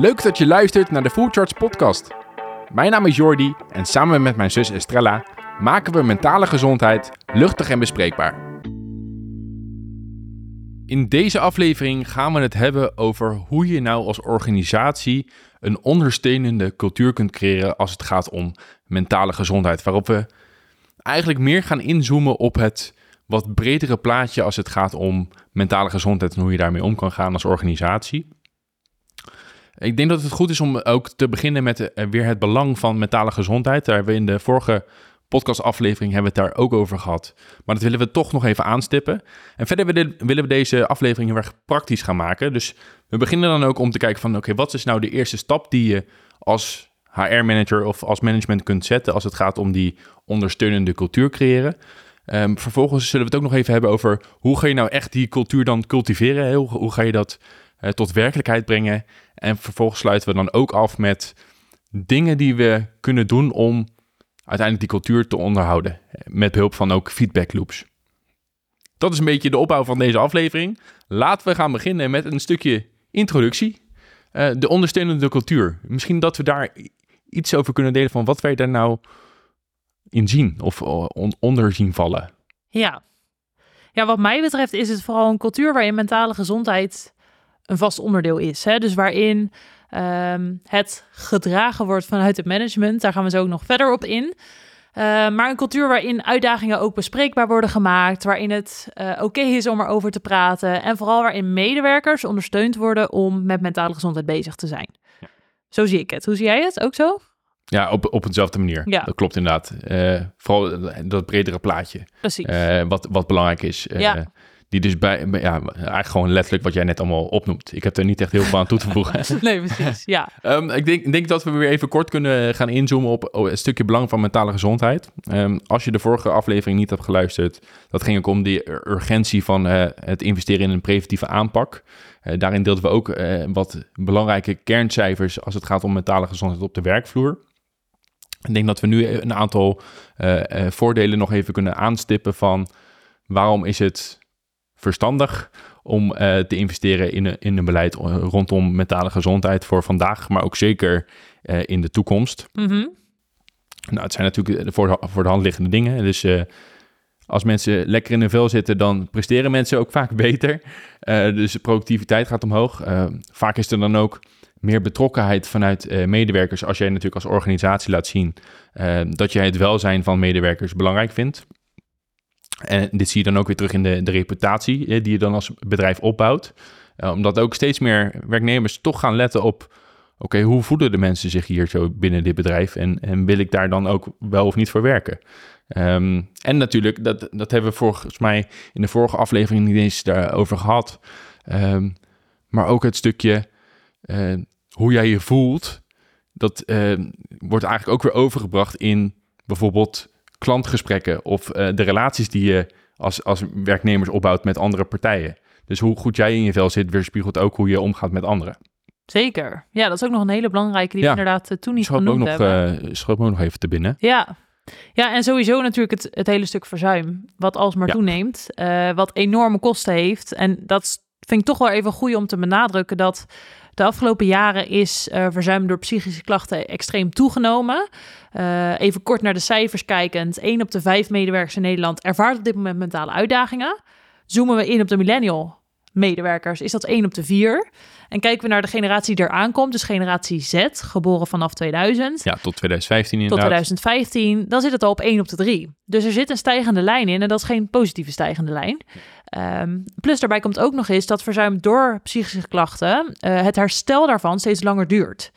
Leuk dat je luistert naar de Full Charge podcast. Mijn naam is Jordi en samen met mijn zus Estrella maken we mentale gezondheid luchtig en bespreekbaar. In deze aflevering gaan we het hebben over hoe je nou als organisatie een ondersteunende cultuur kunt creëren als het gaat om mentale gezondheid. Waarop we eigenlijk meer gaan inzoomen op het wat bredere plaatje als het gaat om mentale gezondheid en hoe je daarmee om kan gaan als organisatie. Ik denk dat het goed is om ook te beginnen met eh, weer het belang van mentale gezondheid. Daar hebben we in de vorige podcastaflevering hebben we het daar ook over gehad. Maar dat willen we toch nog even aanstippen. En verder willen we deze aflevering heel erg praktisch gaan maken. Dus we beginnen dan ook om te kijken van... oké, wat is nou de eerste stap die je als HR-manager of als management kunt zetten... als het gaat om die ondersteunende cultuur creëren... Um, vervolgens zullen we het ook nog even hebben over hoe ga je nou echt die cultuur dan cultiveren? Hoe ga je dat uh, tot werkelijkheid brengen? En vervolgens sluiten we dan ook af met dingen die we kunnen doen om uiteindelijk die cultuur te onderhouden. Met behulp van ook feedback loops. Dat is een beetje de opbouw van deze aflevering. Laten we gaan beginnen met een stukje introductie. Uh, de ondersteunende cultuur. Misschien dat we daar iets over kunnen delen van wat wij daar nou in zien of eh, on onder zien vallen. Ja. ja, wat mij betreft is het vooral een cultuur waarin mentale gezondheid een vast onderdeel is. Hè? Dus waarin Ehm, het gedragen wordt vanuit het management. Daar gaan we zo ook nog verder op in. Uh, maar een cultuur waarin uitdagingen ook bespreekbaar worden gemaakt, waarin het uh, oké is om erover te praten en vooral waarin medewerkers ondersteund worden om met mentale gezondheid bezig te zijn. Ja. Zo zie ik het. Hoe zie jij het? Ook zo? Ja, op, op eenzelfde manier. Ja. Dat klopt inderdaad. Uh, vooral dat bredere plaatje. Precies. wat, wat belangrijk is. Ja. Die dus bij, ja, eigenlijk gewoon letterlijk wat jij net allemaal opnoemt. Ik heb er niet echt heel veel aan toe te voegen. nee, precies, ja. Um, ik denk, denk dat we weer even kort kunnen gaan inzoomen op oh, een stukje belang van mentale gezondheid. Um, als je de vorige aflevering niet hebt geluisterd, dat ging ook om die urgentie van uh, het investeren in een preventieve aanpak. Uh, daarin deelden we ook uh, wat belangrijke kerncijfers als het gaat om mentale gezondheid op de werkvloer. Ik denk dat we nu een aantal voordelen nog even kunnen aanstippen van waarom is het verstandig om uh, te investeren in een, in een beleid rondom mentale gezondheid voor vandaag, maar ook zeker uh, in de toekomst. Mm -hmm. Nou, het zijn natuurlijk voor de, voor de hand liggende dingen. Dus uh, als mensen lekker in hun vel zitten, dan presteren mensen ook vaak beter. dus de productiviteit gaat omhoog. vaak is er dan ook meer betrokkenheid vanuit medewerkers als jij natuurlijk als organisatie laat zien dat jij het welzijn van medewerkers belangrijk vindt. En dit zie je dan ook weer terug in de, de reputatie die je dan als bedrijf opbouwt. Uh, omdat ook steeds meer werknemers toch gaan letten op... oké, hoe voelen de mensen zich hier zo binnen dit bedrijf... en, en wil ik daar dan ook wel of niet voor werken? Um, en natuurlijk, dat, dat hebben we volgens mij in de vorige aflevering niet eens daarover gehad. Um, maar ook het stukje uh, hoe jij je voelt... dat wordt eigenlijk ook weer overgebracht in bijvoorbeeld klantgesprekken of uh, de relaties die je als, als werknemers opbouwt met andere partijen. Dus hoe goed jij in je vel zit, weerspiegelt ook hoe je omgaat met anderen. Zeker. Ja, dat is ook nog een hele belangrijke die ja. we inderdaad uh, toen niet schoot genoemd ook nog, hebben. Uh, schoot me ook nog even te binnen. Ja. Ja, en sowieso natuurlijk het, het hele stuk verzuim, wat alsmaar ja. toeneemt, uh, wat enorme kosten heeft. En dat vind ik toch wel even goed om te benadrukken dat de afgelopen jaren is uh, verzuim door psychische klachten extreem toegenomen. Uh, even kort naar de cijfers kijkend. 1 op de 5 medewerkers in Nederland ervaart op dit moment mentale uitdagingen. Zoomen we in op de millennial medewerkers, is dat 1 op de 4. En kijken we naar de generatie die eraan komt, dus generatie Z, geboren vanaf 2000. Ja, tot 2015 inderdaad. Tot 2015, dan zit het al op 1 op de 3. Dus er zit een stijgende lijn in en dat is geen positieve stijgende lijn. Um, plus daarbij komt ook nog eens dat verzuim door psychische klachten, uh, het herstel daarvan steeds langer duurt.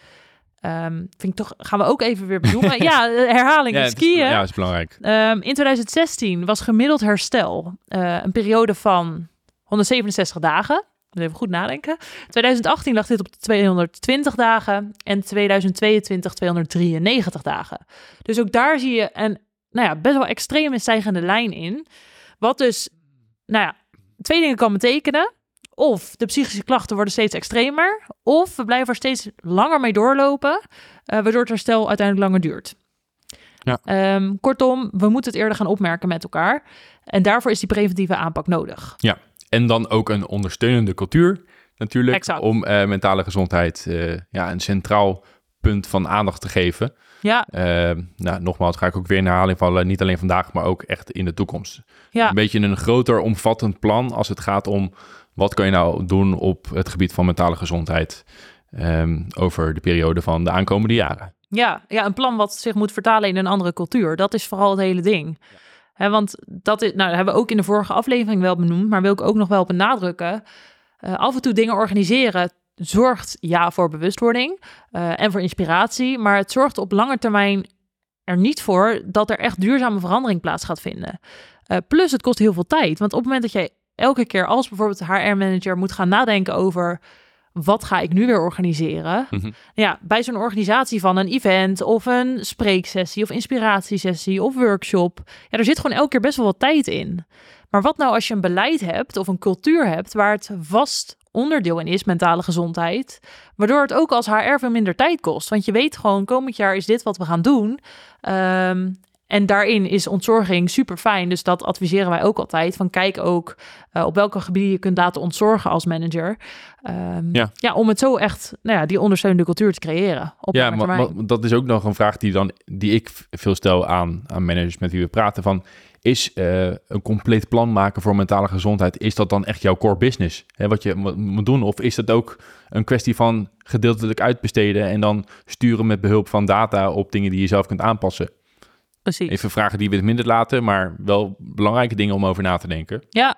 Um, vind ik toch, gaan we ook even weer benoemen. ja, herhaling ja, skiën. ja, is belangrijk. Um, in 2016 was gemiddeld herstel uh, een periode van 167 dagen. Even goed nadenken. 2018 lag dit op 220 dagen en 2022 293 dagen. Dus ook daar zie je een nou ja, best wel extreme stijgende lijn in. Wat dus, nou ja, twee dingen kan betekenen. Of de psychische klachten worden steeds extremer, of we blijven er steeds langer mee doorlopen, uh, waardoor het herstel uiteindelijk langer duurt. Ja. Um, kortom, we moeten het eerder gaan opmerken met elkaar. En daarvoor is die preventieve aanpak nodig. Ja, en dan ook een ondersteunende cultuur. natuurlijk. Exact. Om eh, mentale gezondheid eh, ja, een centraal punt van aandacht te geven. Ja, Eh, nou, nogmaals ga ik ook weer in herhaling vallen. Niet alleen vandaag, maar ook echt in de toekomst. ja. Een beetje een groter, omvattend plan als het gaat om... wat kan je nou doen op het gebied van mentale gezondheid... ehm, over de periode van de aankomende jaren. Ja, ja, een plan wat zich moet vertalen in een andere cultuur. Dat is vooral het hele ding. Want dat is, nou, dat hebben we ook in de vorige aflevering wel benoemd, maar wil ik ook nog wel benadrukken. Eh, af en toe dingen organiseren zorgt ja voor bewustwording eh, en voor inspiratie, maar het zorgt op lange termijn er niet voor dat er echt duurzame verandering plaats gaat vinden. Eh, plus het kost heel veel tijd, want op het moment dat jij elke keer als bijvoorbeeld HR-manager moet gaan nadenken over wat ga ik nu weer organiseren, Mhm. ja, bij zo'n organisatie van een event of een spreeksessie of inspiratiesessie of workshop. Ja, er zit gewoon elke keer best wel wat tijd in. Maar wat nou als je een beleid hebt of een cultuur hebt waar het vast onderdeel in is, mentale gezondheid, waardoor het ook als HR veel minder tijd kost. Want je weet gewoon, komend jaar is dit wat we gaan doen. Ehm, en daarin is ontzorging super fijn. Dus dat adviseren wij ook altijd. Van kijk ook eh, op welke gebieden je kunt laten ontzorgen als manager. Ehm, Ja. ja, om het zo echt, nou ja, die ondersteunende cultuur te creëren. Op ja, maar, dat is ook nog een vraag die, dan, die ik veel stel aan, aan managers met wie we praten. Van, is eh, een compleet plan maken voor mentale gezondheid, is dat dan echt jouw core business? Hè, wat je mo- moet doen? Of is het ook een kwestie van gedeeltelijk uitbesteden en dan sturen met behulp van data op dingen die je zelf kunt aanpassen? Precies. Even vragen die we het minder laten, maar wel belangrijke dingen om over na te denken. Ja,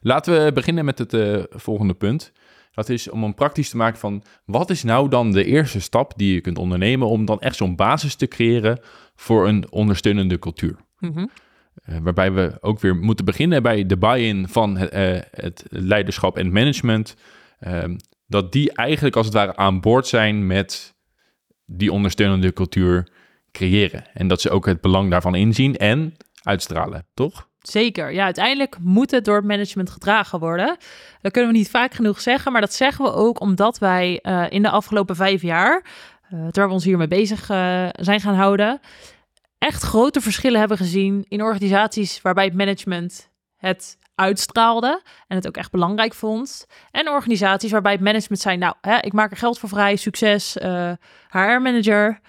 Laten we beginnen met het eh, volgende punt. Dat is om hem praktisch te maken van wat is nou dan de eerste stap die je kunt ondernemen om dan echt zo'n basis te creëren voor een ondersteunende cultuur. Mhm. Eh, waarbij we ook weer moeten beginnen bij de buy-in van het, eh, het leiderschap en management. Ehm, dat die eigenlijk als het ware aan boord zijn met die ondersteunende cultuur creëren. En dat ze ook het belang daarvan inzien en uitstralen, toch? Zeker. Ja, uiteindelijk moet het door het management gedragen worden. Dat kunnen we niet vaak genoeg zeggen, maar dat zeggen we ook omdat wij eh, in de afgelopen vijf jaar, eh, terwijl we ons hiermee bezig eh, zijn gaan houden, echt grote verschillen hebben gezien in organisaties waarbij het management het uitstraalde en het ook echt belangrijk vond. En organisaties waarbij het management zei, nou, hè, ik maak er geld voor vrij, succes, HR-manager.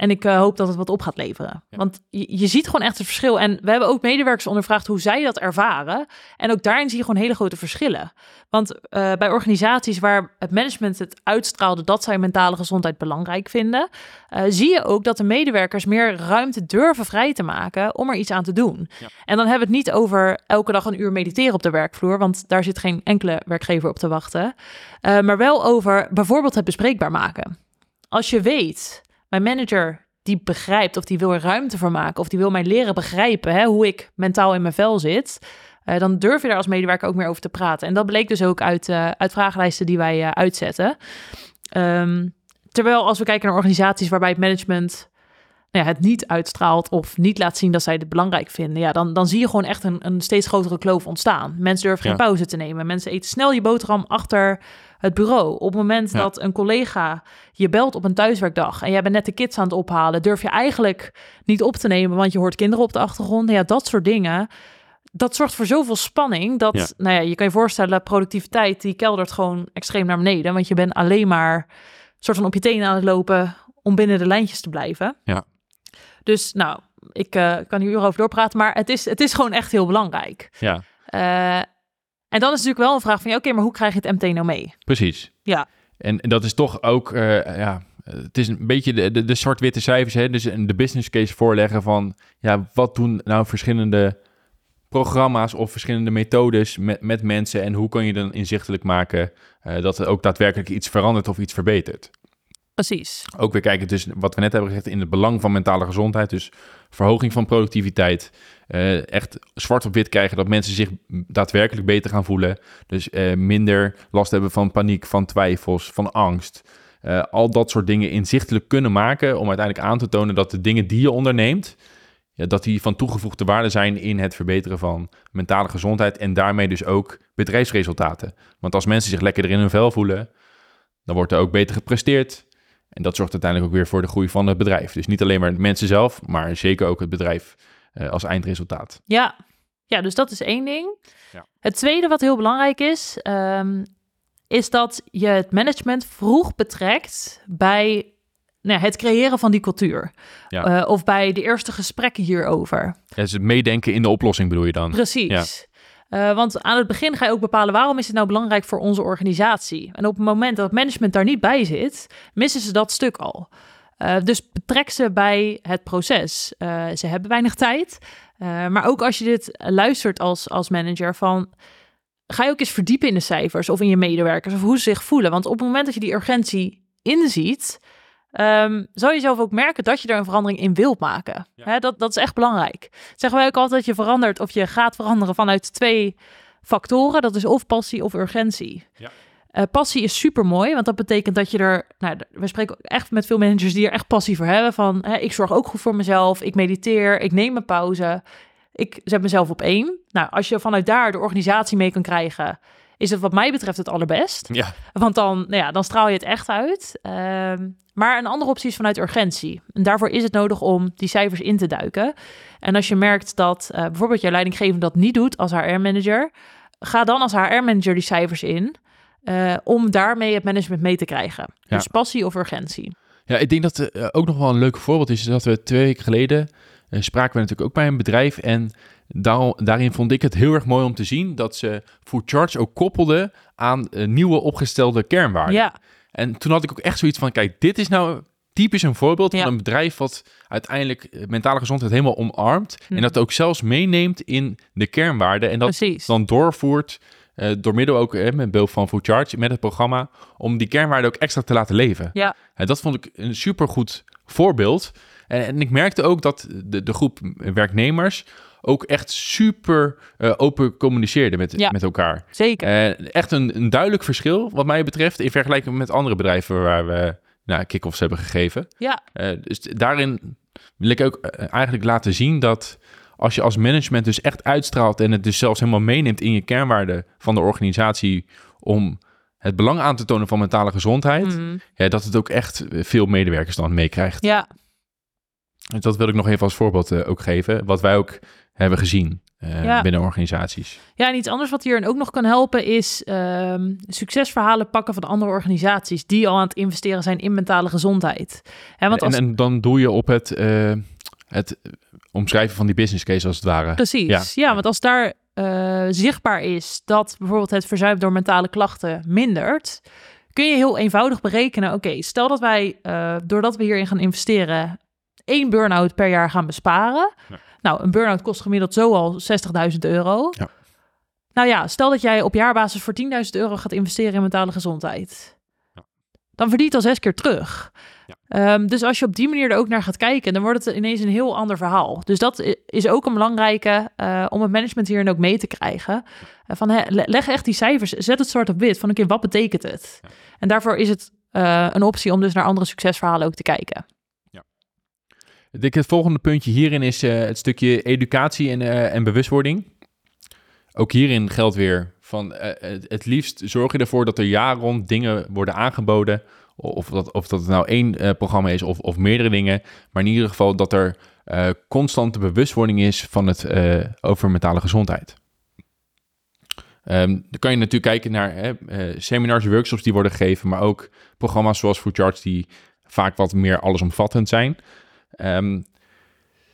En ik eh, hoop dat het wat op gaat leveren. Ja. Want je, je ziet gewoon echt het verschil. En we hebben ook medewerkers ondervraagd hoe zij dat ervaren. En ook daarin zie je gewoon hele grote verschillen. Want eh, bij organisaties waar het management het uitstraalde dat zij mentale gezondheid belangrijk vinden, eh, zie je ook dat de medewerkers meer ruimte durven vrij te maken om er iets aan te doen. Ja. En dan hebben we het niet over elke dag een uur mediteren op de werkvloer, want daar zit geen enkele werkgever op te wachten. Maar wel over bijvoorbeeld het bespreekbaar maken. Als je weet, mijn manager die begrijpt of die wil er ruimte voor maken of die wil mij leren begrijpen hè, hoe ik mentaal in mijn vel zit, eh, dan durf je daar als medewerker ook meer over te praten. En dat bleek dus ook uit, eh, uit vragenlijsten die wij eh, uitzetten. Ehm, terwijl als we kijken naar organisaties waarbij het management nou ja, het niet uitstraalt of niet laat zien dat zij het belangrijk vinden, ja, dan, dan zie je gewoon echt een, een steeds grotere kloof ontstaan. Mensen durven geen pauze te nemen. Mensen eten snel je boterham achter het bureau. Op het moment Ja. dat een collega je belt op een thuiswerkdag en jij bent net de kids aan het ophalen, durf je eigenlijk niet op te nemen, want je hoort kinderen op de achtergrond. Ja, dat soort dingen. Dat zorgt voor zoveel spanning dat, Ja. nou ja, je kan je voorstellen, productiviteit die keldert gewoon extreem naar beneden, want je bent alleen maar soort van op je tenen aan het lopen om binnen de lijntjes te blijven. Ja. Dus nou, ik eh, kan hier uren over doorpraten, maar het is, het is gewoon echt heel belangrijk. Ja, Eh, en dan is natuurlijk wel een vraag van, ja, oké, maar hoe krijg je het MT nou mee? precies. Ja. En dat is toch ook, eh, ja, het is een beetje de, de, de zwart-witte cijfers, hè? dus de business case voorleggen van, ja, wat doen nou verschillende programma's of verschillende methodes met, met mensen en hoe kan je dan inzichtelijk maken eh, dat er ook daadwerkelijk iets verandert of iets verbetert. Precies. Ook weer kijken, dus wat we net hebben gezegd, in het belang van mentale gezondheid. Dus verhoging van productiviteit. eh, echt zwart op wit krijgen dat mensen zich daadwerkelijk beter gaan voelen. Dus eh, minder last hebben van paniek, van twijfels, van angst. Eh, al dat soort dingen inzichtelijk kunnen maken om uiteindelijk aan te tonen dat de dingen die je onderneemt, ja, dat die van toegevoegde waarde zijn in het verbeteren van mentale gezondheid en daarmee dus ook bedrijfsresultaten. Want als mensen zich lekkerder in hun vel voelen, dan wordt er ook beter gepresteerd. En dat zorgt uiteindelijk ook weer voor de groei van het bedrijf. Dus niet alleen maar mensen zelf, maar zeker ook het bedrijf eh, als eindresultaat. Ja. ja, dus dat is één ding. Ja. Het tweede wat heel belangrijk is, ehm, is dat je het management vroeg betrekt bij nou, het creëren van die cultuur. Ja. Eh, of bij de eerste gesprekken hierover. Ja, dus het meedenken in de oplossing bedoel je dan? Precies. Eh, want aan het begin ga je ook bepalen waarom is het nou belangrijk voor onze organisatie. En op het moment dat management daar niet bij zit, missen ze dat stuk al. Eh, dus betrek ze bij het proces. Eh, ze hebben weinig tijd. Maar ook als je dit luistert als, als manager van... Ga je ook eens verdiepen in de cijfers of in je medewerkers of hoe ze zich voelen. Want op het moment dat je die urgentie inziet, ehm zal je zelf ook merken dat je er een verandering in wilt maken. Ja. Hè, dat, dat is echt belangrijk. Zeggen wij ook altijd, je verandert of je gaat veranderen vanuit twee factoren. Dat is of passie of urgentie. Ja. Eh, passie is super mooi, want dat betekent dat je er. Nou, we spreken echt met veel managers die er echt passie voor hebben. Van hè, ik zorg ook goed voor mezelf, ik mediteer, ik neem een pauze, ik zet mezelf op één. Nou, als je vanuit daar de organisatie mee kan krijgen, is het wat mij betreft het allerbest. Ja, Want dan, nou ja, dan straal je het echt uit. Ehm, maar een andere optie is vanuit urgentie. En daarvoor is het nodig om die cijfers in te duiken. En als je merkt dat eh, bijvoorbeeld je leidinggevende dat niet doet als HR-manager, ga dan als HR-manager die cijfers in. eh, om daarmee het management mee te krijgen. Ja. Dus passie of urgentie. Ja, ik denk dat eh, ook nog wel een leuk voorbeeld is dat we twee weken geleden spraken we natuurlijk ook bij een bedrijf en daar, daarin vond ik het heel erg mooi om te zien dat ze Food Charge ook koppelden aan eh, nieuwe opgestelde kernwaarden. Ja, En toen had ik ook echt zoiets van, kijk, dit is nou typisch een voorbeeld Ja. van een bedrijf wat uiteindelijk eh, mentale gezondheid helemaal omarmt Hm. en dat ook zelfs meeneemt in de kernwaarden en dat precies. dan doorvoert eh, door middel ook eh, met behulp van Food Charge met het programma om die kernwaarden ook extra te laten leven. Ja. En dat vond ik een supergoed voorbeeld. En, en ik merkte ook dat de, de groep werknemers ook echt super eh, open communiceerde met, Ja. met elkaar. Zeker. Eh, echt een, een duidelijk verschil wat mij betreft in vergelijking met andere bedrijven waar we nou, kick-offs hebben gegeven. ja, Eh, dus daarin wil ik ook eigenlijk laten zien dat als je als management dus echt uitstraalt en het dus zelfs helemaal meeneemt in je kernwaarden van de organisatie om het belang aan te tonen van mentale gezondheid, Mhm. ja, dat het ook echt veel medewerkers dan meekrijgt. ja, Dus dat wil ik nog even als voorbeeld ook geven, wat wij ook hebben gezien eh, Ja. binnen organisaties. Ja, en iets anders wat hierin ook nog kan helpen is ehm, succesverhalen pakken van andere organisaties die al aan het investeren zijn in mentale gezondheid. Hè, want als, en, en dan doe je op het, eh, het omschrijven van die business case als het ware. precies, ja. Ja. want als daar eh, zichtbaar is dat bijvoorbeeld het verzuim door mentale klachten mindert, kun je heel eenvoudig berekenen, oké, stel dat wij, doordat we hierin gaan investeren, één burn-out per jaar gaan besparen. Ja. Nou, een burn-out kost gemiddeld zo al 60.000 euro. Ja. Nou ja, stel dat jij op jaarbasis voor 10.000 euro gaat investeren in mentale gezondheid. Ja. Dan verdient al zes keer terug. Ja. Ehm, dus als je op die manier er ook naar gaat kijken, dan wordt het ineens een heel ander verhaal. Dus dat is ook een belangrijke eh, om het management hierin ook mee te krijgen. Eh, van, leg echt die cijfers, zet het zwart op wit. Van oké, wat betekent het? En daarvoor is het eh, een optie om dus naar andere succesverhalen ook te kijken. Ik het volgende puntje hierin is eh, het stukje educatie en, eh, en bewustwording. Ook hierin geldt weer van eh, het, liefst zorg je ervoor dat er jaar rond dingen worden aangeboden. Of dat, of dat het nou één programma is of, of meerdere dingen. Maar in ieder geval dat er constante bewustwording is van het over mentale gezondheid. Ehm, dan kan je natuurlijk kijken naar hè, seminars, workshops die worden gegeven, maar ook programma's zoals Food Charts die vaak wat meer allesomvattend zijn. Ehm,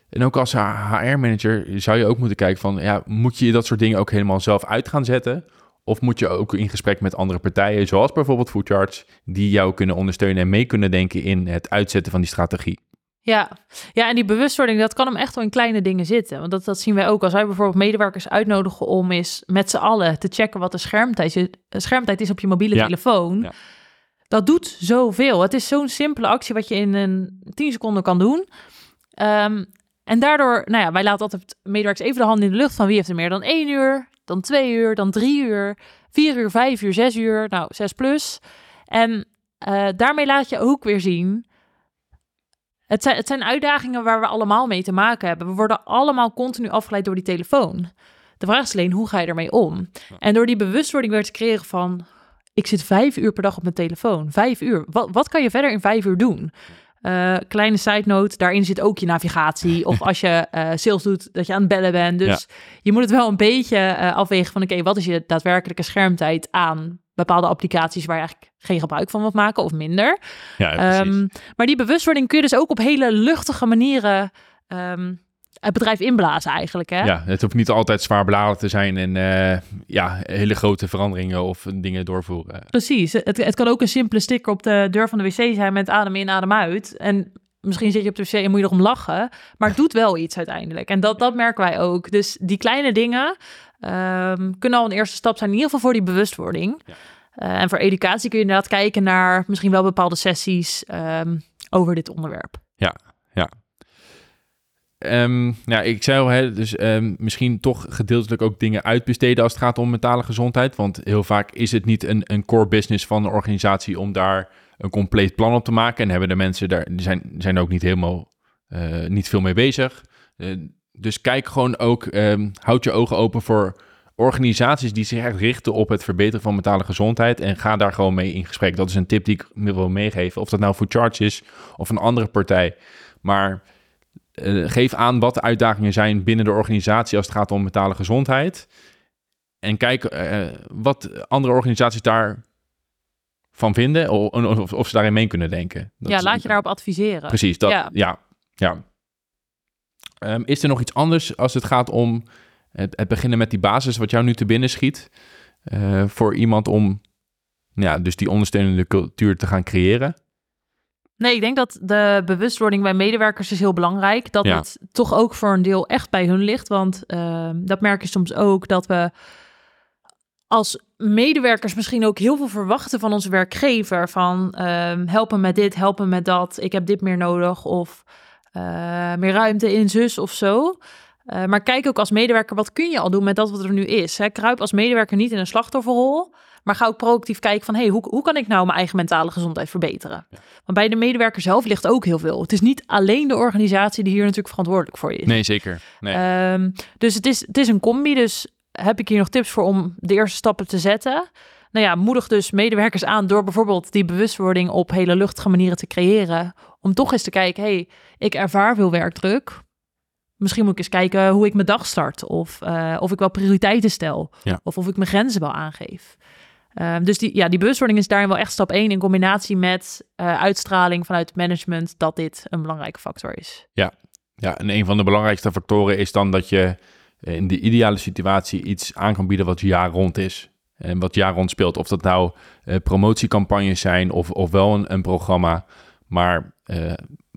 en ook als HR-manager zou je ook moeten kijken van, ja, moet je dat soort dingen ook helemaal zelf uit gaan zetten? Of moet je ook in gesprek met andere partijen, zoals bijvoorbeeld Food Charts, die jou kunnen ondersteunen en mee kunnen denken in het uitzetten van die strategie? Ja. ja, en die bewustwording, dat kan hem echt wel in kleine dingen zitten. Want dat, dat zien wij ook. Als wij bijvoorbeeld medewerkers uitnodigen om eens met z'n allen te checken wat de schermtijd is, schermtijd is op je mobiele Ja. telefoon. Ja. Dat doet zoveel. Het is zo'n simpele actie wat je in een 10 seconden kan doen. Ehm, en daardoor, nou ja, wij laten altijd medewerkers even de hand in de lucht van wie heeft er meer dan één uur, dan twee uur, dan drie uur, vier uur, vijf uur, zes uur, nou zes plus. En eh, daarmee laat je ook weer zien het zijn, het zijn uitdagingen waar we allemaal mee te maken hebben. We worden allemaal continu afgeleid door die telefoon. De vraag is alleen, hoe ga je ermee om? En door die bewustwording weer te creëren van... ik zit vijf uur per dag op mijn telefoon. Vijf uur. Wat, wat kan je verder in vijf uur doen? Eh, kleine side note, daarin zit ook je navigatie. Of als je eh, sales doet, dat je aan het bellen bent. Dus je moet het wel een beetje eh, afwegen van... oké, wat is je daadwerkelijke schermtijd aan bepaalde applicaties waar je eigenlijk geen gebruik van wilt maken of minder. Ja, precies. Ehm, maar die bewustwording kun je dus ook op hele luchtige manieren ehm, het bedrijf inblazen eigenlijk. Hè? Ja, het hoeft niet altijd zwaar beladen te zijn en eh, ja, hele grote veranderingen of dingen doorvoeren. Precies. Het, het kan ook een simpele sticker op de deur van de wc zijn met adem in, adem uit. En misschien zit je op de wc en moet je erom lachen. Maar het doet wel iets uiteindelijk. En dat, dat merken wij ook. Dus die kleine dingen ehm, kunnen al een eerste stap zijn. In ieder geval voor die bewustwording. Ja. Eh, en voor educatie kun je inderdaad kijken naar misschien wel bepaalde sessies ehm, over dit onderwerp. Ehm, ja, ik zei al, hè, dus ehm, misschien toch gedeeltelijk ook dingen uitbesteden als het gaat om mentale gezondheid. Want heel vaak is het niet een, een core business van de organisatie om daar een compleet plan op te maken. En hebben de mensen daar, zijn, zijn ook niet helemaal, eh, niet veel mee bezig. Eh, dus kijk gewoon ook, ehm, houd je ogen open voor organisaties die zich echt richten op het verbeteren van mentale gezondheid. En ga daar gewoon mee in gesprek. Dat is een tip die ik wil meegeven. Of dat nou voor Charge is of een andere partij. Maar eh, geef aan wat de uitdagingen zijn binnen de organisatie als het gaat om mentale gezondheid. En kijk eh, wat andere organisaties daar van vinden of, of, of ze daarin mee kunnen denken. Dat ja, laat je daarop adviseren. Precies, dat, ja. Ja. ja, Ehm, is er nog iets anders als het gaat om het, het beginnen met die basis, wat jou nu te binnen schiet, eh, voor iemand om ja, dus die ondersteunende cultuur te gaan creëren? Nee, ik denk dat de bewustwording bij medewerkers is heel belangrijk. Dat Ja. het toch ook voor een deel echt bij hun ligt. Want ehm, dat merk je soms ook dat we als medewerkers misschien ook heel veel verwachten van onze werkgever. Van ehm, helpen met dit, helpen met dat. Ik heb dit meer nodig. Of eh, meer ruimte in zus of zo. Eh, maar kijk ook als medewerker, wat kun je al doen met dat wat er nu is? Hè? Kruip als medewerker niet in een slachtofferrol. Maar ga ook proactief kijken van, hey, hoe, hoe kan ik nou mijn eigen mentale gezondheid verbeteren? Want bij de medewerker zelf ligt ook heel veel. Het is niet alleen de organisatie die hier natuurlijk verantwoordelijk voor is. Nee, zeker. Nee. Ehm, dus het is, het is een combi. Dus heb ik hier nog tips voor om de eerste stappen te zetten? Nou ja, moedig dus medewerkers aan door bijvoorbeeld die bewustwording op hele luchtige manieren te creëren. Om toch eens te kijken, hey, ik ervaar veel werkdruk. Misschien moet ik eens kijken hoe ik mijn dag start. Of, eh, of ik wel prioriteiten stel. Ja. Of of ik mijn grenzen wel aangeef. Ehm, dus die, ja, die bewustwording is daarin wel echt stap 1 in combinatie met eh, uitstraling vanuit management dat dit een belangrijke factor is. Ja, en een van de belangrijkste factoren is dan dat je in de ideale situatie iets aan kan bieden wat jaar rond is. En wat jaar rond speelt. Of dat nou eh, promotiecampagnes zijn of, of wel een, een programma. Maar eh,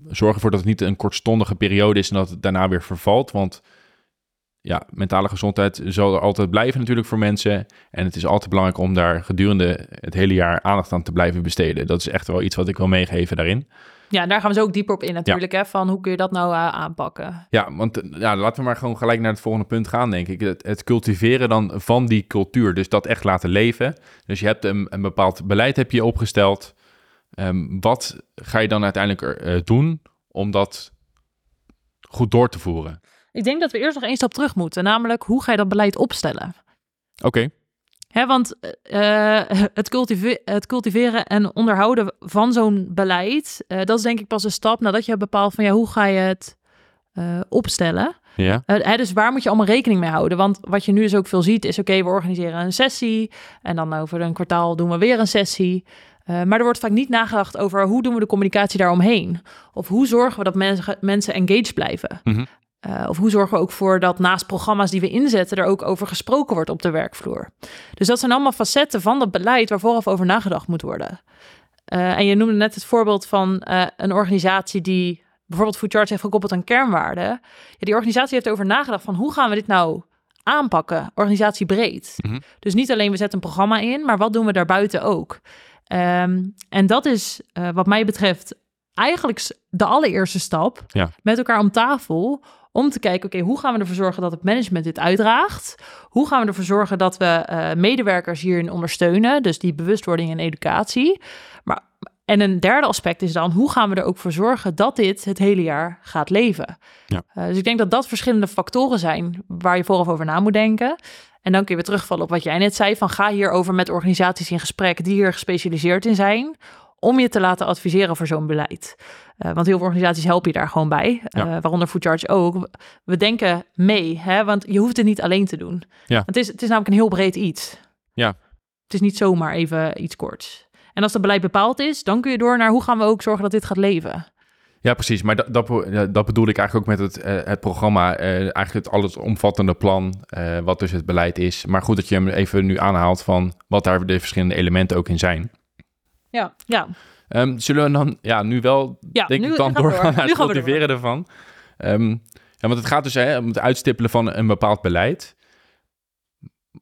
zorg ervoor dat het niet een kortstondige periode is en dat het daarna weer vervalt. Want ja, mentale gezondheid zal er altijd blijven natuurlijk voor mensen. En het is altijd belangrijk om daar gedurende het hele jaar aandacht aan te blijven besteden. Dat is echt wel iets wat ik wil meegeven daarin. Ja, daar gaan we zo ook dieper op in natuurlijk. Hè, van hoe kun je dat nou eh, aanpakken? Ja, want eh, ja, laten we maar gewoon gelijk naar het volgende punt gaan, denk ik. Het, het cultiveren dan van die cultuur, dus dat echt laten leven. Dus je hebt een, een bepaald beleid heb je opgesteld. Ehm, wat ga je dan uiteindelijk er, eh, doen om dat goed door te voeren? Ik denk dat we eerst nog één stap terug moeten. Namelijk, hoe ga je dat beleid opstellen? Oké, Hè, want eh, het, cultive- het cultiveren en onderhouden van zo'n beleid, eh, dat is denk ik pas een stap nadat je hebt bepaald van ja, hoe ga je het eh, opstellen. ja. Eh, hè, dus waar moet je allemaal rekening mee houden? Want wat je nu dus ook veel ziet is, oké, we organiseren een sessie en dan over een kwartaal doen we weer een sessie. Eh, maar er wordt vaak niet nagedacht over hoe doen we de communicatie daaromheen? Of hoe zorgen we dat mensen, mensen engaged blijven? Mhm. Eh, of hoe zorgen we ook voor dat naast programma's die we inzetten, er ook over gesproken wordt op de werkvloer? Dus dat zijn allemaal facetten van dat beleid waar vooraf over nagedacht moet worden. Eh, en je noemde net het voorbeeld van eh, een organisatie die bijvoorbeeld Food Charge heeft gekoppeld aan kernwaarden. Ja, die organisatie heeft erover nagedacht van hoe gaan we dit nou aanpakken, organisatiebreed. Mhm. Dus niet alleen we zetten een programma in, maar wat doen we daarbuiten ook? Ehm, en dat is wat mij betreft eigenlijk de allereerste stap Ja. met elkaar om tafel om te kijken, oké, hoe gaan we ervoor zorgen dat het management dit uitdraagt? Hoe gaan we ervoor zorgen dat we eh, medewerkers hierin ondersteunen? Dus die bewustwording en educatie. Maar, en een derde aspect is dan, hoe gaan we er ook voor zorgen dat dit het hele jaar gaat leven? Ja. Eh, dus ik denk dat dat verschillende factoren zijn waar je vooraf over na moet denken. En dan kun je weer terugvallen op wat jij net zei, van ga hierover met organisaties in gesprek die hier gespecialiseerd in zijn, om je te laten adviseren voor zo'n beleid. Eh, want heel veel organisaties helpen je daar gewoon bij, Ja. eh, waaronder Food Charge ook. We denken mee, hè, want je hoeft het niet alleen te doen. Ja. Het, is, het is namelijk een heel breed iets. Het is niet zomaar even iets korts. En als dat beleid bepaald is, dan kun je door naar hoe gaan we ook zorgen dat dit gaat leven. Ja, precies. Maar dat, dat, dat bedoel ik eigenlijk ook met het, uh, het programma. Uh, eigenlijk het allesomvattende plan, uh, wat dus het beleid is. Maar goed dat je hem even nu aanhaalt van wat daar de verschillende elementen ook in zijn. Ja, ja. Um, zullen we dan ja, nu wel, ja, denk nu, ik, dan doorgaan door. naar nu het cultiveren door. ervan? Um, ja, want het gaat dus hè, om het uitstippelen van een bepaald beleid.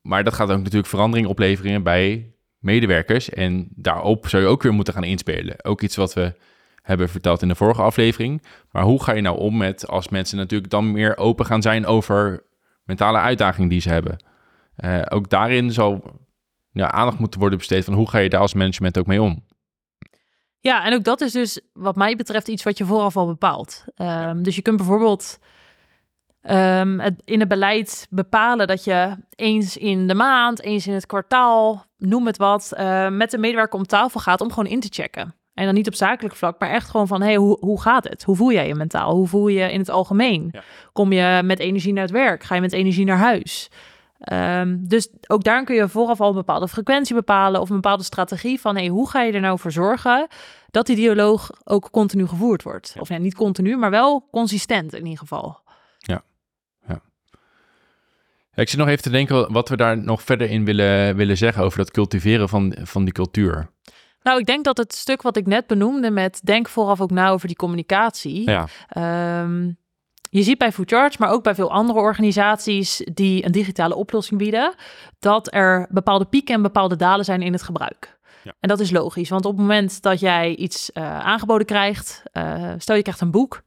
Maar dat gaat ook natuurlijk verandering opleveren bij medewerkers. En daarop zou je ook weer moeten gaan inspelen. Ook iets wat we hebben verteld in de vorige aflevering. Maar hoe ga je nou om met als mensen natuurlijk dan meer open gaan zijn over mentale uitdagingen die ze hebben? Uh, ook daarin zal ja, aandacht moeten worden besteed van hoe ga je daar als management ook mee om? Ja, en ook dat is dus wat mij betreft iets wat je vooraf al bepaalt. Um, dus je kunt bijvoorbeeld um, het, in het beleid bepalen dat je eens in de maand, eens in het kwartaal, noem het wat, uh, met de medewerker om tafel gaat om gewoon in te checken. En dan niet op zakelijk vlak, maar echt gewoon van, hey, hoe, hoe gaat het? Hoe voel jij je mentaal? Hoe voel je in het algemeen? Ja. Kom je met energie naar het werk? Ga je met energie naar huis? Um, dus ook daar kun je vooraf al een bepaalde frequentie bepalen of een bepaalde strategie van, hey, hoe ga je er nou voor zorgen dat die dialoog ook continu gevoerd wordt? Of niet continu, maar wel consistent in ieder geval. Ja, ja. ja ik zit nog even te denken wat we daar nog verder in willen, willen zeggen over dat cultiveren van, van die cultuur. Nou, ik denk dat het stuk wat ik net benoemde met denk vooraf ook na over die communicatie. Ja. Um, je ziet bij FoodCharge, maar ook bij veel andere organisaties die een digitale oplossing bieden, dat er bepaalde pieken en bepaalde dalen zijn in het gebruik. Ja. En dat is logisch, want op het moment dat jij iets uh, aangeboden krijgt, uh, stel je krijgt een boek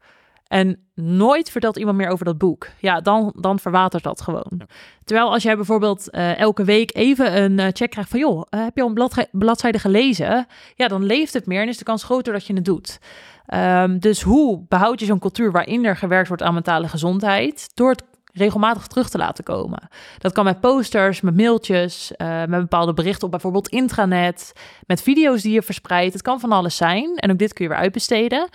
en nooit vertelt iemand meer over dat boek, ja, dan, dan verwatert dat gewoon. Ja. Terwijl als jij bijvoorbeeld uh, elke week even een uh, check krijgt van, joh, uh, heb je al een blad bladzijde gelezen? Ja, dan leeft het meer en is de kans groter dat je het doet. Um, dus hoe behoud je zo'n cultuur waarin er gewerkt wordt aan mentale gezondheid? Door het regelmatig terug te laten komen. Dat kan met posters, met mailtjes, uh, met bepaalde berichten op bijvoorbeeld intranet, met video's die je verspreidt. Het kan van alles zijn en ook dit kun je weer uitbesteden.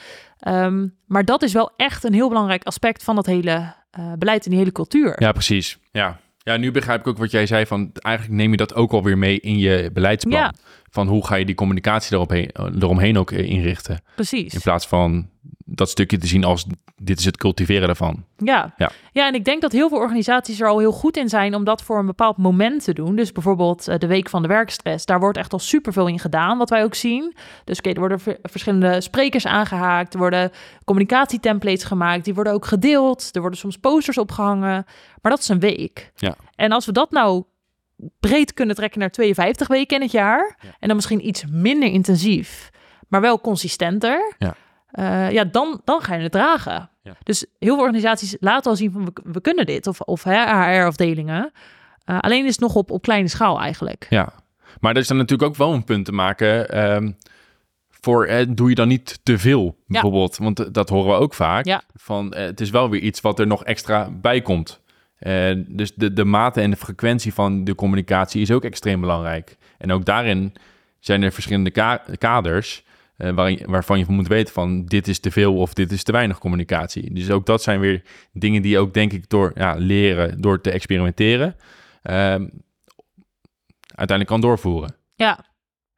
Um, maar dat is wel echt een heel belangrijk aspect van dat hele uh, beleid en die hele cultuur. Ja, precies. Ja. Ja, nu begrijp ik ook wat jij zei van eigenlijk neem je dat ook alweer mee in je beleidsplan. Ja. Van hoe ga je die communicatie eromheen, eromheen ook eh, inrichten. Precies. In plaats van dat stukje te zien als dit is het cultiveren daarvan. Ja. Ja. ja, en ik denk dat heel veel organisaties er al heel goed in zijn om dat voor een bepaald moment te doen. Dus bijvoorbeeld uh, de week van de werkstress, daar wordt echt al superveel in gedaan, wat wij ook zien. Dus oké, okay, er worden verschillende sprekers aangehaakt, er worden communicatietemplates gemaakt, die worden ook gedeeld, er worden soms posters opgehangen, maar dat is een week. Ja. En als we dat nou breed kunnen trekken naar 52 weken in het jaar, Ja. en dan misschien iets minder intensief, maar wel consistenter, Ja. Uh, ja, dan, dan ga je het dragen. Ja. Dus heel veel organisaties laten al zien van we, we kunnen dit, of, of HR-afdelingen. Uh, alleen is het nog op, op kleine schaal eigenlijk. Ja, maar er is dan natuurlijk ook wel een punt te maken. ehm, voor eh, doe je dan niet te veel, bijvoorbeeld? Want eh, dat horen we ook vaak. Ja. Van eh, het is wel weer iets wat er nog extra bij komt. Eh, dus de, de mate en de frequentie van de communicatie is ook extreem belangrijk. En ook daarin zijn er verschillende ka- kaders eh, waarvan je moet weten van dit is te veel of dit is te weinig communicatie. Dus ook dat zijn weer dingen die je ook denk ik door ja, leren, door te experimenteren, ehm, uiteindelijk kan doorvoeren. Ja.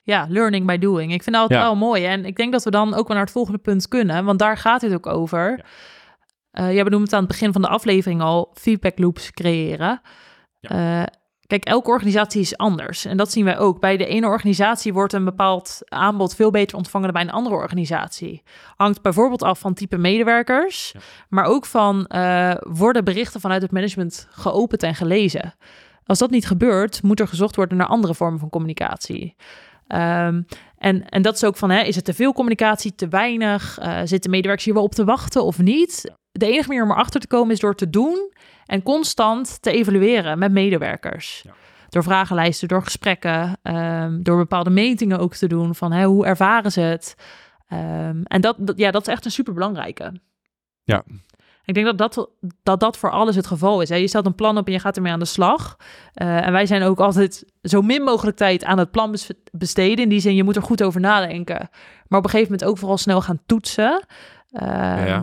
ja, learning by doing. Ik vind dat Ja. wel mooi. En ik denk dat we dan ook wel naar het volgende punt kunnen, want daar gaat het ook over. Ja. Eh, jij benoemde het aan het begin van de aflevering al, feedback loops creëren. Eh, kijk, elke organisatie is anders. En dat zien wij ook. Bij de ene organisatie wordt een bepaald aanbod veel beter ontvangen dan bij een andere organisatie. Hangt bijvoorbeeld af van type medewerkers, Ja. maar ook van eh, worden berichten vanuit het management geopend en gelezen. Als dat niet gebeurt, moet er gezocht worden naar andere vormen van communicatie. Ehm, en, en dat is ook van, hè, is het te veel communicatie, te weinig? Uh, zitten medewerkers hier wel op te wachten of niet? De enige manier om erachter te komen is door te doen en constant te evalueren met medewerkers. Ja. Door vragenlijsten, door gesprekken, um, door bepaalde metingen ook te doen van hè, hoe ervaren ze het? Um, en dat, dat, ja, dat is echt een superbelangrijke. Ja. Ik denk dat dat, dat dat voor alles het geval is. Hè. Je stelt een plan op en je gaat ermee aan de slag. Uh, en wij zijn ook altijd zo min mogelijk tijd aan het plan besteden. In die zin, je moet er goed over nadenken. Maar op een gegeven moment ook vooral snel gaan toetsen. Uh, Ja, ja.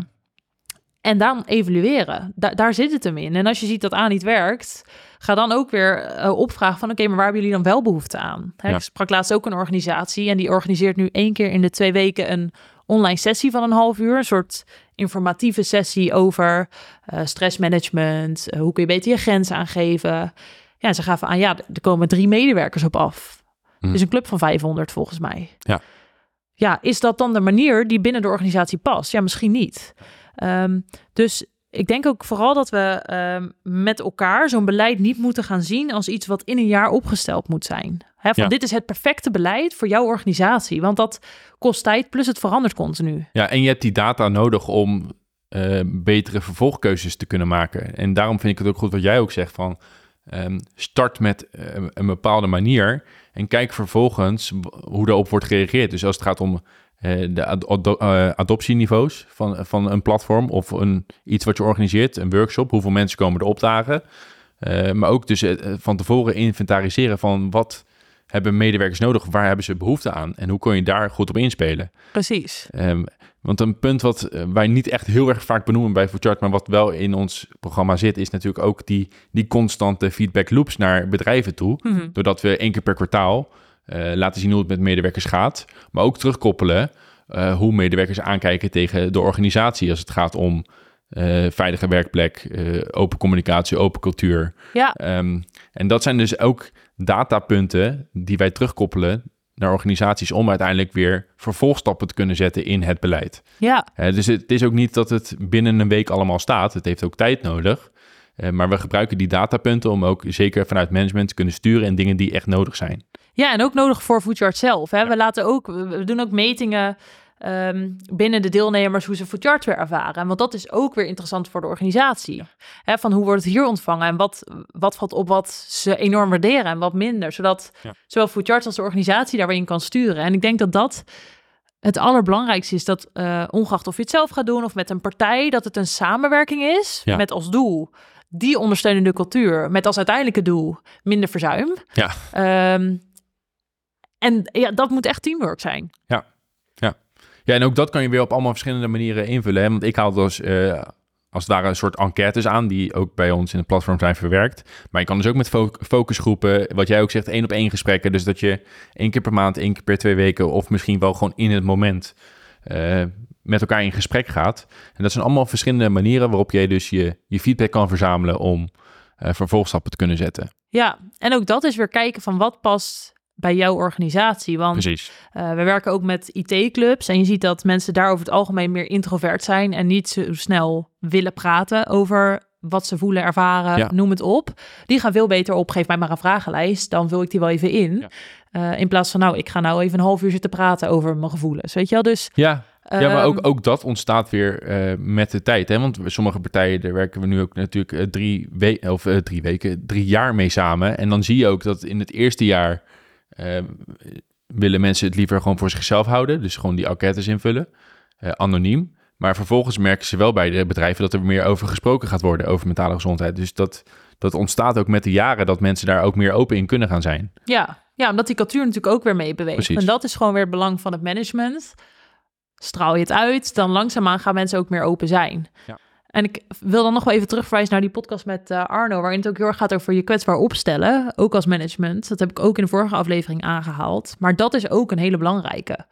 En dan evalueren. Da daar zit het hem in. En als je ziet dat A niet werkt, ga dan ook weer eh, opvragen van... oké, maar waar hebben jullie dan wel behoefte aan? Hè, Ja. Ik sprak laatst ook een organisatie... en die organiseert nu één keer in de twee weken... een online sessie van een half uur. Een soort informatieve sessie over eh, stressmanagement. eh, hoe kun je beter je grenzen aangeven? Ja, en ze gaven aan, ja, er komen drie medewerkers op af. Het is een club van 500 volgens mij. Ja. Ja, is dat dan de manier die binnen de organisatie past? Ja, misschien niet. Ehm, dus ik denk ook vooral dat we ehm, met elkaar zo'n beleid niet moeten gaan zien als iets wat in een jaar opgesteld moet zijn. Hè, van Ja. dit is het perfecte beleid voor jouw organisatie, want dat kost tijd plus het verandert continu. Ja, en je hebt die data nodig om eh, betere vervolgkeuzes te kunnen maken. En daarom vind ik het ook goed wat jij ook zegt van ehm, start met eh, een bepaalde manier en kijk vervolgens hoe daarop wordt gereageerd. Dus als het gaat om de ad- ado- eh, adoptieniveaus van, van een platform of een, iets wat je organiseert, een workshop, hoeveel mensen komen er opdagen. Eh, maar ook dus eh, van tevoren inventariseren van wat hebben medewerkers nodig, waar hebben ze behoefte aan en hoe kun je daar goed op inspelen. Precies. Ehm, want een punt wat eh, wij niet echt heel erg vaak benoemen bij Foodchart, maar wat wel in ons programma zit, is natuurlijk ook die, die constante feedback loops naar bedrijven toe. Mhm. Doordat we één keer per kwartaal eh, laten zien hoe het met medewerkers gaat, maar ook terugkoppelen eh, hoe medewerkers aankijken tegen de organisatie als het gaat om eh, veilige werkplek, eh, open communicatie, open cultuur. Ja, Ehm, en dat zijn dus ook datapunten die wij terugkoppelen naar organisaties om uiteindelijk weer vervolgstappen te kunnen zetten in het beleid. ja, Eh, dus het is ook niet dat het binnen een week allemaal staat. Het heeft ook tijd nodig. Eh, maar we gebruiken die datapunten om ook zeker vanuit management te kunnen sturen en dingen die echt nodig zijn. Ja, en ook nodig voor Foodchart zelf. Hè. We, laten ook, we doen ook metingen ehm, binnen de deelnemers hoe ze Foodchart weer ervaren. Want dat is ook weer interessant voor de organisatie. Hè, van hoe wordt het hier ontvangen en wat, wat valt op wat ze enorm waarderen en wat minder. Zodat Ja. zowel Foodchart als de organisatie daar weer in kan sturen. En ik denk dat dat het allerbelangrijkste is. Dat eh, ongeacht of je het zelf gaat doen of met een partij, dat het een samenwerking is Ja. met als doel die ondersteunende cultuur. Met als uiteindelijke doel minder verzuim. Ja. Ehm, en ja, dat moet echt teamwork zijn. Ja, en ook dat kan je weer op allemaal verschillende manieren invullen. Hè? Want ik haal dus eh, als het ware een soort enquêtes aan, die ook bij ons in het platform zijn verwerkt. Maar je kan dus ook met fo- focusgroepen, wat jij ook zegt, één op één gesprekken. Dus dat je één keer per maand, één keer per twee weken, of misschien wel gewoon in het moment eh, met elkaar in gesprek gaat. En dat zijn allemaal verschillende manieren waarop jij dus je, je feedback kan verzamelen om eh, vervolgstappen te kunnen zetten. Ja, en ook dat is weer kijken van wat past bij jouw organisatie. Want Precies. eh, we werken ook met IT-clubs en je ziet dat mensen daar over het algemeen meer introvert zijn en niet zo snel willen praten over wat ze voelen, ervaren, Ja. noem het op. Die gaan veel beter op, geef mij maar een vragenlijst, dan vul ik die wel even in. Ja. Eh, in plaats van, nou, ik ga nou even een half uur zitten praten over mijn gevoelens, weet je wel? Dus... Ja, Ja, maar ehm, ook, ook dat ontstaat weer eh, met de tijd. Hè? Want sommige partijen, daar werken we nu ook natuurlijk drie, we of, drie weken, drie jaar mee samen. En dan zie je ook dat in het eerste jaar eh, willen mensen het liever gewoon voor zichzelf houden. Dus gewoon die enquêtes invullen, eh, anoniem. Maar vervolgens merken ze wel bij de bedrijven dat er meer over gesproken gaat worden, over mentale gezondheid. Dus dat, dat ontstaat ook met de jaren, dat mensen daar ook meer open in kunnen gaan zijn. Ja, ja, omdat die cultuur natuurlijk ook weer mee beweegt. Precies. En dat is gewoon weer het belang van het management. Straal je het uit, dan langzaamaan gaan mensen ook meer open zijn. Ja. En ik wil dan nog wel even terugverwijzen naar die podcast met eh, Arno, waarin het ook heel erg gaat over je kwetsbaar opstellen, ook als management. Dat heb ik ook in de vorige aflevering aangehaald. Maar dat is ook een hele belangrijke.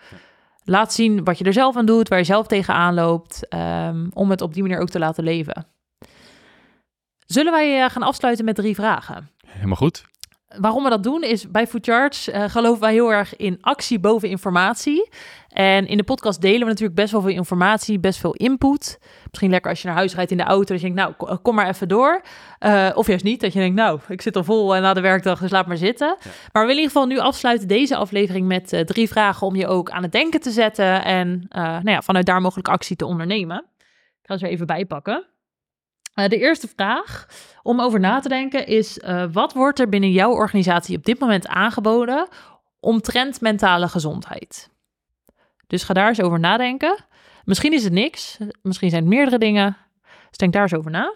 Laat zien wat je er zelf aan doet, waar je zelf tegenaan loopt, ehm, om het op die manier ook te laten leven. Zullen wij eh, gaan afsluiten met drie vragen? Helemaal goed. Waarom we dat doen is bij Foodcharts eh geloven wij heel erg in actie boven informatie. En in de podcast delen we natuurlijk best wel veel informatie, best veel input. Misschien lekker als je naar huis rijdt in de auto, dat je denkt, nou, ko- kom maar even door. Eh, of juist niet, dat je denkt, nou, ik zit al vol eh, na de werkdag, dus laat maar zitten. Maar we willen in ieder geval nu afsluiten deze aflevering met drie vragen om je ook aan het denken te zetten. En nou ja, vanuit daar mogelijk actie te ondernemen. Ik ga ze er even bijpakken. Eh, de eerste vraag om over na te denken is: eh, wat wordt er binnen jouw organisatie op dit moment aangeboden omtrent mentale gezondheid? Dus ga daar eens over nadenken. Misschien is het niks, misschien zijn het meerdere dingen. Dus denk daar eens over na.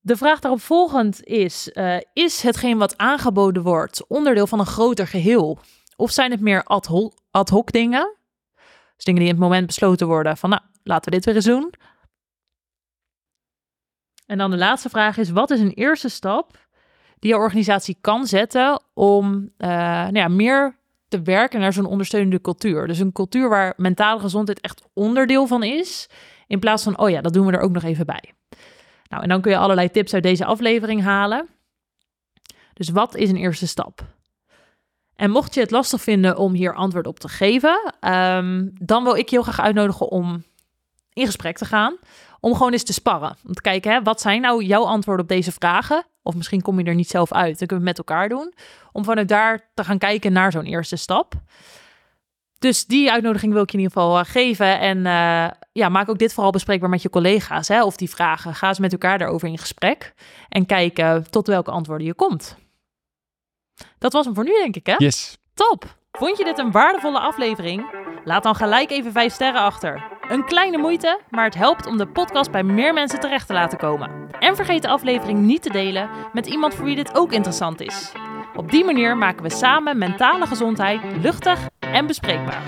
De vraag daarop volgend is: eh, is hetgeen wat aangeboden wordt onderdeel van een groter geheel? Of zijn het meer ad hoc, ad hoc dingen? Dus dingen die in het moment besloten worden van, nou, laten we dit weer eens doen. En dan de laatste vraag is: wat is een eerste stap die je organisatie kan zetten om uh, nou ja, meer te werken naar zo'n ondersteunende cultuur? Dus een cultuur waar mentale gezondheid echt onderdeel van is, in plaats van, oh ja, dat doen we er ook nog even bij. Nou, en dan kun je allerlei tips uit deze aflevering halen. Dus wat is een eerste stap? En mocht je het lastig vinden om hier antwoord op te geven, um, dan wil ik je heel graag uitnodigen om in gesprek te gaan. Om gewoon eens te sparren. Om te kijken, hè, wat zijn nou jouw antwoorden op deze vragen? Of misschien kom je er niet zelf uit. Dan kunnen we het met elkaar doen. Om vanuit daar te gaan kijken naar zo'n eerste stap. Dus die uitnodiging wil ik je in ieder geval uh, geven. En uh, ja, maak ook dit vooral bespreekbaar met je collega's. Hè, of die vragen. Ga eens met elkaar daarover in gesprek. En kijken tot welke antwoorden je komt. Dat was hem voor nu, denk ik, hè? Yes. Top! Vond je dit een waardevolle aflevering? Laat dan gelijk even 5 sterren achter. Een kleine moeite, maar het helpt om de podcast bij meer mensen terecht te laten komen. En vergeet de aflevering niet te delen met iemand voor wie dit ook interessant is. Op die manier maken we samen mentale gezondheid luchtig en bespreekbaar.